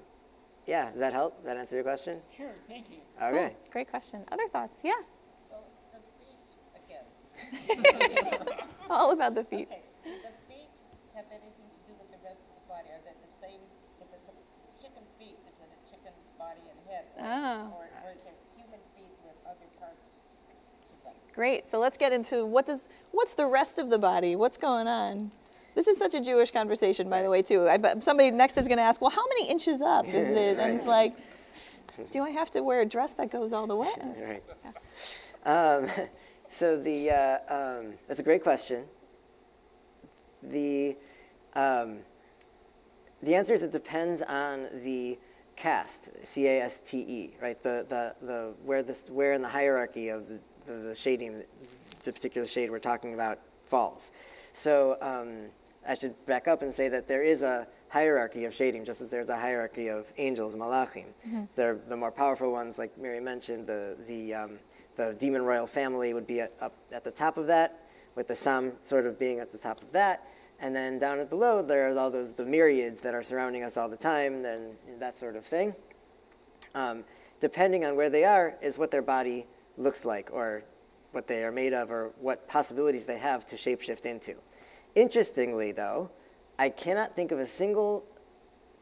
yeah, does that help? Does that answer your question? Sure, thank you. Okay. Cool. Great question. Other thoughts? Yeah. So the feet, again, [laughs] All about the feet. okay, the feet have anything to do with the rest of the body? Are they the same, if it's a chicken feet, is it a chicken body and head? or- Ah. Or, or is it human feet with other parts to them? Great. So let's get into what does what's the rest of the body? What's going on? This is such a Jewish conversation, by the way, too. I somebody next is going to ask, "Well, how many inches up is it?" And it's like, "Do I have to wear a dress that goes all the way?" Right. Um, [laughs] so the uh, um, that's a great question. The um, the answer is it depends on the caste, C A S T E, right? The the the where this where in the hierarchy of the the, the shadim, the particular shade we're talking about falls. So um, I should back up and say that there is a hierarchy of shadim, just as there's a hierarchy of angels, malachim. They're the more powerful ones, like Mary mentioned. The the um, the demon royal family would be at, up at the top of that, with the Sam sort of being at the top of that. And then down at below, there's all those the myriads that are surrounding us all the time, and that sort of thing. Um, depending on where they are, is what their body looks like, or what they are made of, or what possibilities they have to shapeshift into. Interestingly, though, I cannot think of a single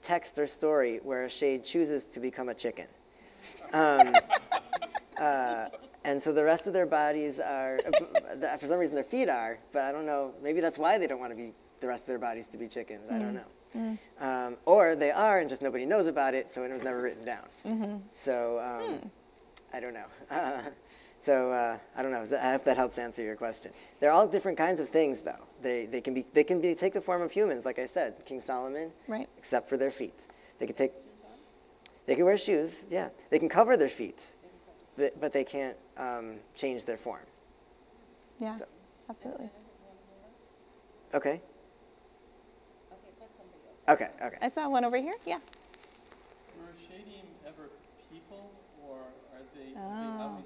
text or story where a shade chooses to become a chicken. Um, [laughs] uh, and so the rest of their bodies are, [laughs] for some reason, their feet are, but I don't know. Maybe that's why they don't want to be the rest of their bodies to be chickens. I don't know. Um, or they are, and just nobody knows about it, so it was never written down. So um, I don't know. Uh, [laughs] so uh, I don't know. if that- I hope that helps answer your question. They're all different kinds of things, though. They, they can be they can be take the form of humans, like I said, King Solomon, Right. except for their feet. They can take. They can wear shoes. Yeah, they can cover their feet, but, but they can't um, change their form. Yeah. So- Absolutely. Okay. Okay, put somebody else. Okay. Okay. I saw one over here. Yeah. Were Shadim ever people, or are they, Oh.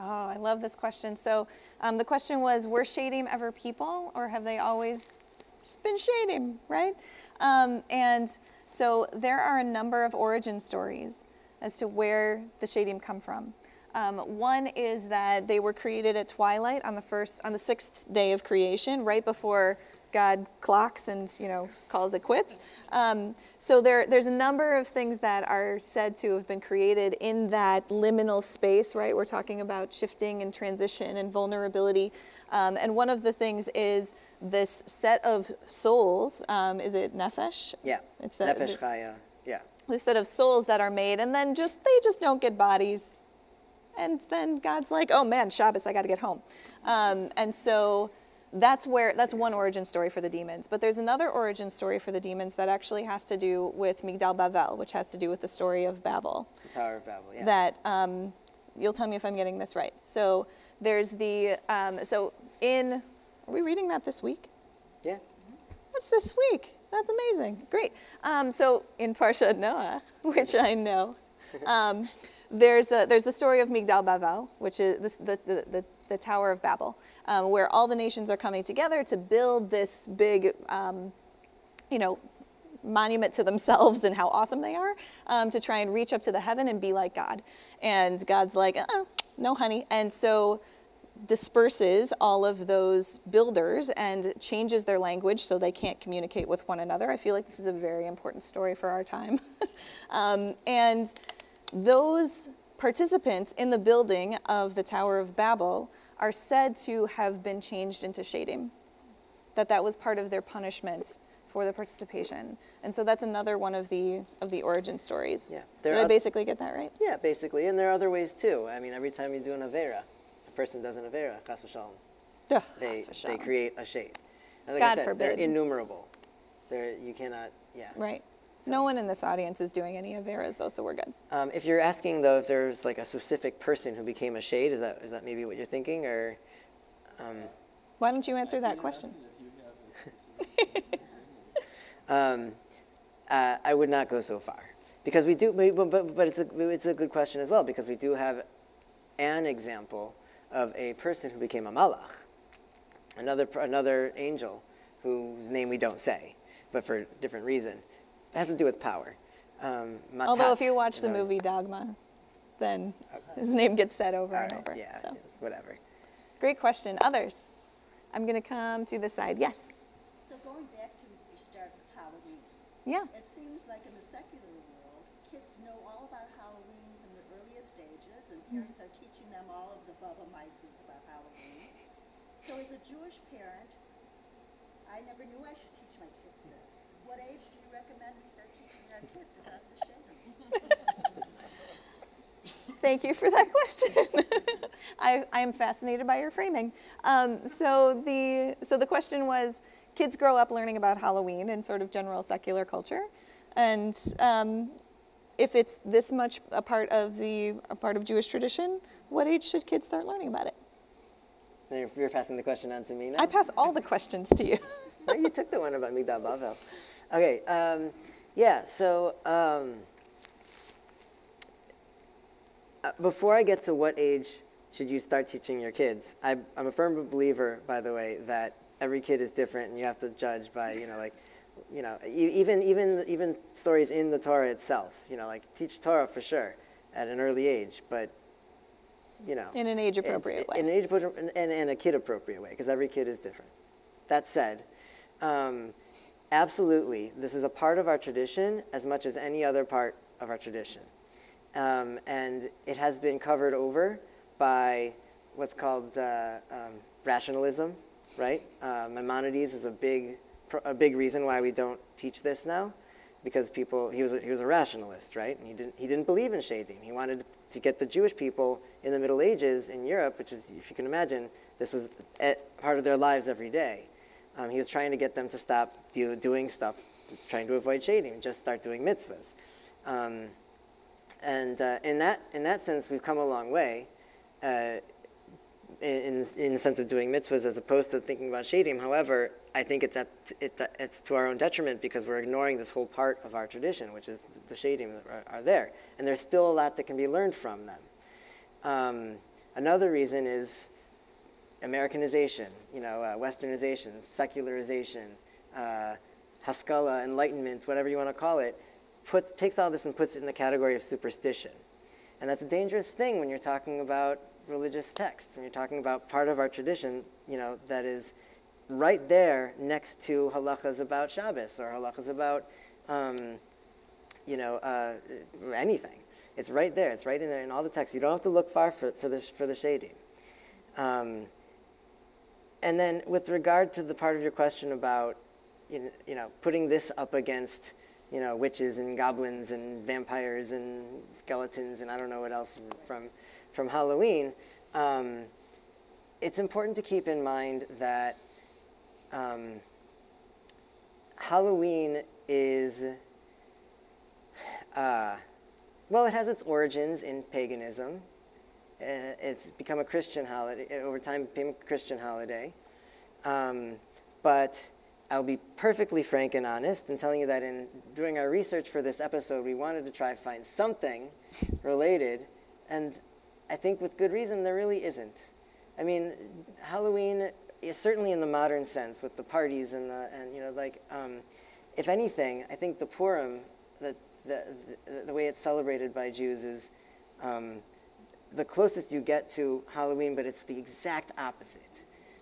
Oh, I love this question. So um, the question was, were Shadim ever people, or have they always just been shadim, right? Um, and so there are a number of origin stories as to where the shadim come from. Um, one is that they were created at twilight on the first, on the sixth day of creation, right before God clocks and you know calls it quits. Um, so there, there's a number of things that are said to have been created in that liminal space, right? We're talking about shifting and transition and vulnerability. Um, and one of the things is this set of souls. Um, is it nefesh? Yeah. It's the- Nefesh Chaya. Yeah. this set of souls that are made, and then just they just don't get bodies. And then God's like, oh man, Shabbos, I got to get home. Um, and so that's where that's one origin story for the demons. But there's another origin story for the demons that actually has to do with Migdal Bavel, which has to do with the story of Babel The Tower of Babel. Yeah. that um, you'll tell me if I'm getting this right. So there's the um, so in are we reading that this week? yeah. That's this week. That's amazing. Great. Um, so in Parsha Noah, [laughs] which I know, um, there's a, there's the story of Migdal Bavel, which is this, the, the, the, the Tower of Babel, um, where all the nations are coming together to build this big, um, you know, monument to themselves and how awesome they are um, to try and reach up to the heaven and be like God. And God's like, uh no, honey. And so disperses all of those builders and changes their language so they can't communicate with one another. I feel like this is a very important story for our time. [laughs] um, and those participants in the building of the Tower of Babel are said to have been changed into shadim, that that was part of their punishment for the participation. And so that's another one of the of the origin stories. Yeah. There Did I basically get that right? Yeah, basically. And there are other ways too. I mean, every time you do an Avera, a person does an Avera, Chas v'shalom, Ugh, they, chas they create a shade. And like I God said, forbid. They're innumerable. They're, you cannot, yeah. Right. No one in this audience is doing any Averas though, so we're good. Um, if you're asking though, if there's like a specific person who became a shade, is that is that maybe what you're thinking, or Why don't you answer I'd that question? interested if you have a [laughs] specific- um, uh, I would not go so far because we do, but, but, but it's a it's a good question as well because we do have an example of a person who became a malach, another another angel whose name we don't say, but for a different reason. It has to do with power. Um, Although if you watch the movie Dogma, then his name gets said over All and right, over. yeah, So. whatever. Great question. Others? I'm going to come to the side. Yes. So going back to your start with Halloween, Yeah. it seems like in the secular world, kids know all about Halloween from the earliest stages, and parents are teaching them all of the bubbe meises about Halloween. So as a Jewish parent, I never knew I should teach my kids this. What age do you recommend we start teaching our kids about the Shem? [laughs] Thank you for that question. [laughs] I, I am fascinated by your framing. Um, so the so the question was, kids grow up learning about Halloween and sort of general secular culture, and um, if it's this much a part of the a part of Jewish tradition, what age should kids start learning about it? You're, you're passing the question on to me now. I pass all the questions to you. [laughs] No, you took the one about Migdal Bavel. Okay, um, yeah, so um, uh, before I get to what age should you start teaching your kids, I, I'm a firm believer, by the way, that every kid is different and you have to judge by, you know, like, you know, even, even, even stories in the Torah itself, you know, like teach Torah for sure at an early age, but, you know. In an age-appropriate way. In an age appropriate and, and a kid appropriate way, because every kid is different. That said, um, absolutely, this is a part of our tradition as much as any other part of our tradition. Um, and it has been covered over by what's called uh, um, rationalism, right? Uh, Maimonides is a big, a big reason why we don't teach this now, because people, he was a, he was a rationalist, right? And he didn't, he didn't believe in shadim. He wanted to get the Jewish people in the Middle Ages in Europe, which is, if you can imagine, this was part of their lives every day. Um, he was trying to get them to stop do, doing stuff, trying to avoid shadim, just start doing mitzvahs. Um, and uh, in, that, in that sense, we've come a long way uh, in, in the sense of doing mitzvahs as opposed to thinking about shadim. However, I think it's, at, it's, it's to our own detriment because we're ignoring this whole part of our tradition, which is the shadim that are, are there. And there's still a lot that can be learned from them. Um, another reason is Americanization, you know, uh, westernization, secularization, uh, haskala, enlightenment, whatever you want to call it, put, takes all this and puts it in the category of superstition. And that's a dangerous thing when you're talking about religious texts, when you're talking about part of our tradition, you know, that is right there next to halachas about Shabbos or halachas about, um, you know, uh, anything. It's right there. It's right in there in all the texts. You don't have to look far for, for, the, for the shadim. Um, and then with regard to the part of your question about, you know, putting this up against, you know, witches and goblins and vampires and skeletons and I don't know what else from, from Halloween, um, it's important to keep in mind that um, Halloween is, uh, well, it has its origins in paganism. Uh, it's become a Christian holiday, over time became a Christian holiday. Um, but I'll be perfectly frank and honest in telling you that in doing our research for this episode, we wanted to try to find something related, and I think with good reason there really isn't. I mean, Halloween is certainly in the modern sense with the parties and the and you know like um, if anything, I think the Purim, the the, the, the way it's celebrated by Jews is um, the closest you get to Halloween, but it's the exact opposite.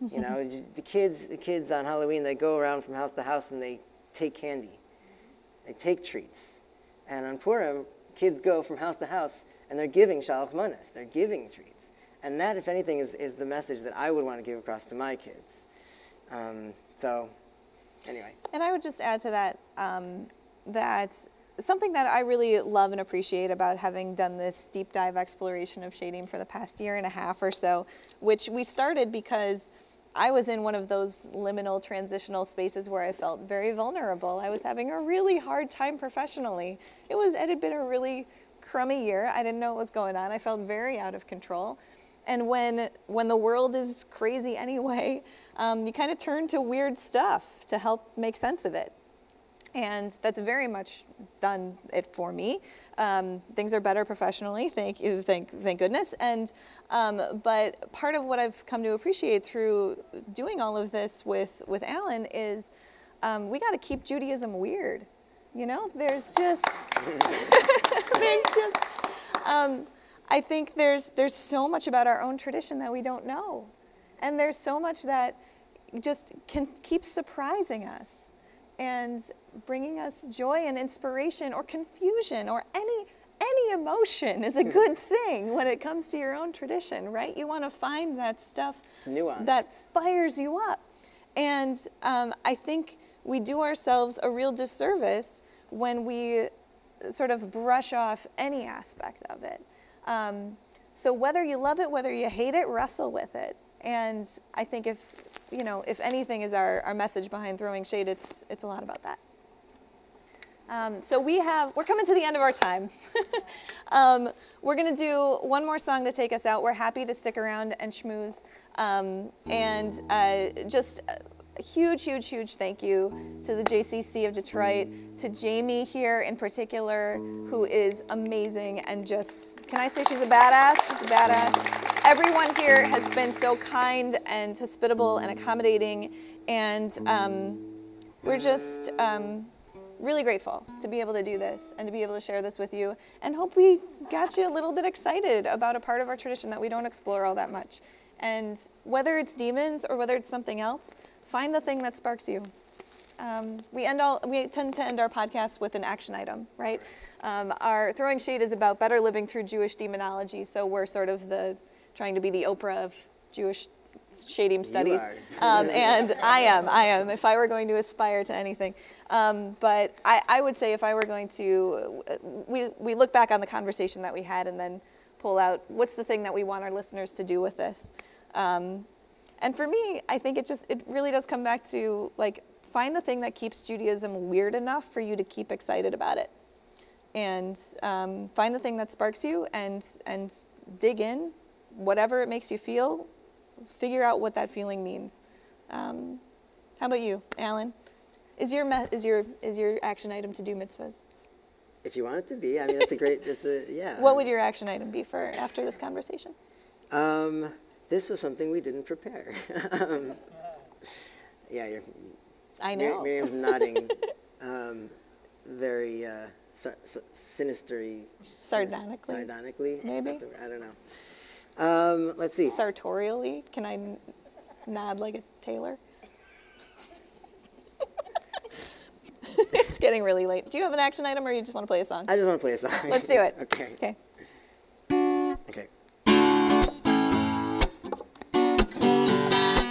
You know, [laughs] the kids, the kids on Halloween, they go around from house to house and they take candy. They take treats. And on Purim, kids go from house to house and they're giving shalach manas. They're giving treats. And that, if anything, is, is the message that I would want to give across to my kids. Um, so, anyway. And I would just add to that um, that something that I really love and appreciate about having done this deep dive exploration of shadim for the past year and a half or so, which we started because I was in one of those liminal transitional spaces where I felt very vulnerable. I was having a really hard time professionally. It was it had been a really crummy year. I didn't know what was going on. I felt very out of control. And when when the world is crazy [laughs] anyway, um, you kind of turn to weird stuff to help make sense of it and that's very much done it for me. Um, things are better professionally, thank you, thank thank goodness. And um, but part of what I've come to appreciate through doing all of this with with Alan is um, we got to keep Judaism weird. You know, there's just [laughs] there's just um, I think there's there's so much about our own tradition that we don't know, and there's so much that just can keep surprising us and bringing us joy and inspiration or confusion or any any emotion is a good thing when it comes to your own tradition, right? You want to find that stuff that fires you up. And um, I think we do ourselves a real disservice when we sort of brush off any aspect of it. Um, so whether you love it, whether you hate it, wrestle with it. And I think if, you know, if anything is our, our message behind throwing shade, it's, it's a lot about that. Um, so we have, we're coming to the end of our time. [laughs] um, we're going to do one more song to take us out. We're happy to stick around and schmooze. Um, and uh, just a huge, huge, huge thank you to the JCC of Detroit, to Jamie here in particular, who is amazing and just, can I say she's a badass? She's a badass. Everyone here has been so kind and hospitable and accommodating, and um, we're just um, really grateful to be able to do this and to be able to share this with you and hope we got you a little bit excited about a part of our tradition that we don't explore all that much. And whether it's demons or whether it's something else, find the thing that sparks you. Um, we end all we tend to end our podcast with an action item, right? Um, our throwing shade is about better living through Jewish demonology, so we're sort of the trying to be the Oprah of Jewish shadim studies. [laughs] Um, and I am, I am, if I were going to aspire to anything. Um, but I, I, would say if I were going to, we, we look back on the conversation that we had and then pull out what's the thing that we want our listeners to do with this. Um, and for me, I think it just, it really does come back to like, find the thing that keeps Judaism weird enough for you to keep excited about it. And um, find the thing that sparks you and, and dig in, whatever it makes you feel, figure out what that feeling means. Um, how about you, Alan? Is your, is, your, is your action item to do mitzvahs? If you want it to be, I mean, that's a great, that's a, yeah. [laughs] What would your action item be for after this conversation? Um, this was something we didn't prepare. [laughs] um, yeah, you're I Mir- know. Miriam's nodding, [laughs] um, very uh, sar- s- sinistery. Sardonically, Sardonically? maybe? I don't know. Um, let's see. sartorially. Can I n- nod like a tailor? [laughs] it's getting really late. Do you have an action item, or you just want to play a song? I just want to play a song. Let's do it. [laughs] okay. Okay. Okay.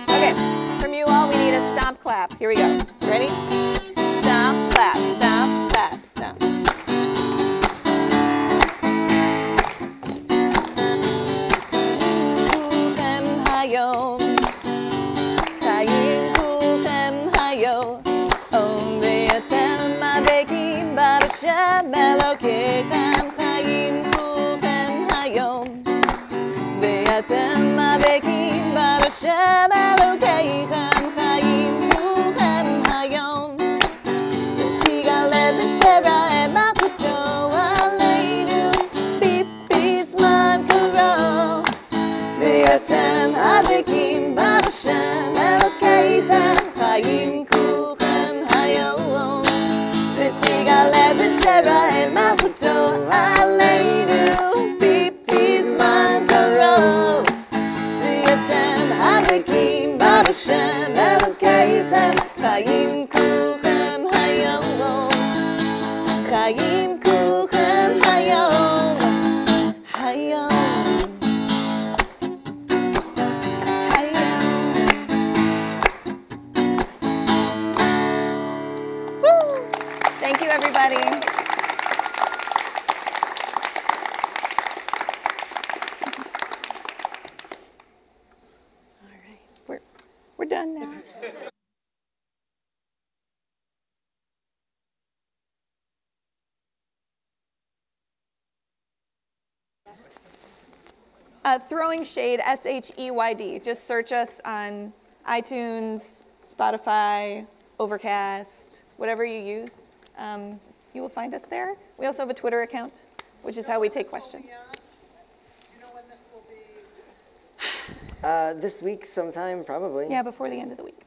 Okay, from you all, we need a stomp clap. Here we go. Ready? Stomp, clap, stomp, clap, stomp. Uh, Throwing Shade, S H E Y D. Just search us on iTunes, Spotify, Overcast, whatever you use. Um, you will find us there. We also have a Twitter account, which is how we take questions. You know when this [sighs] will be? Uh, this week sometime, probably. Yeah, before the end of the week.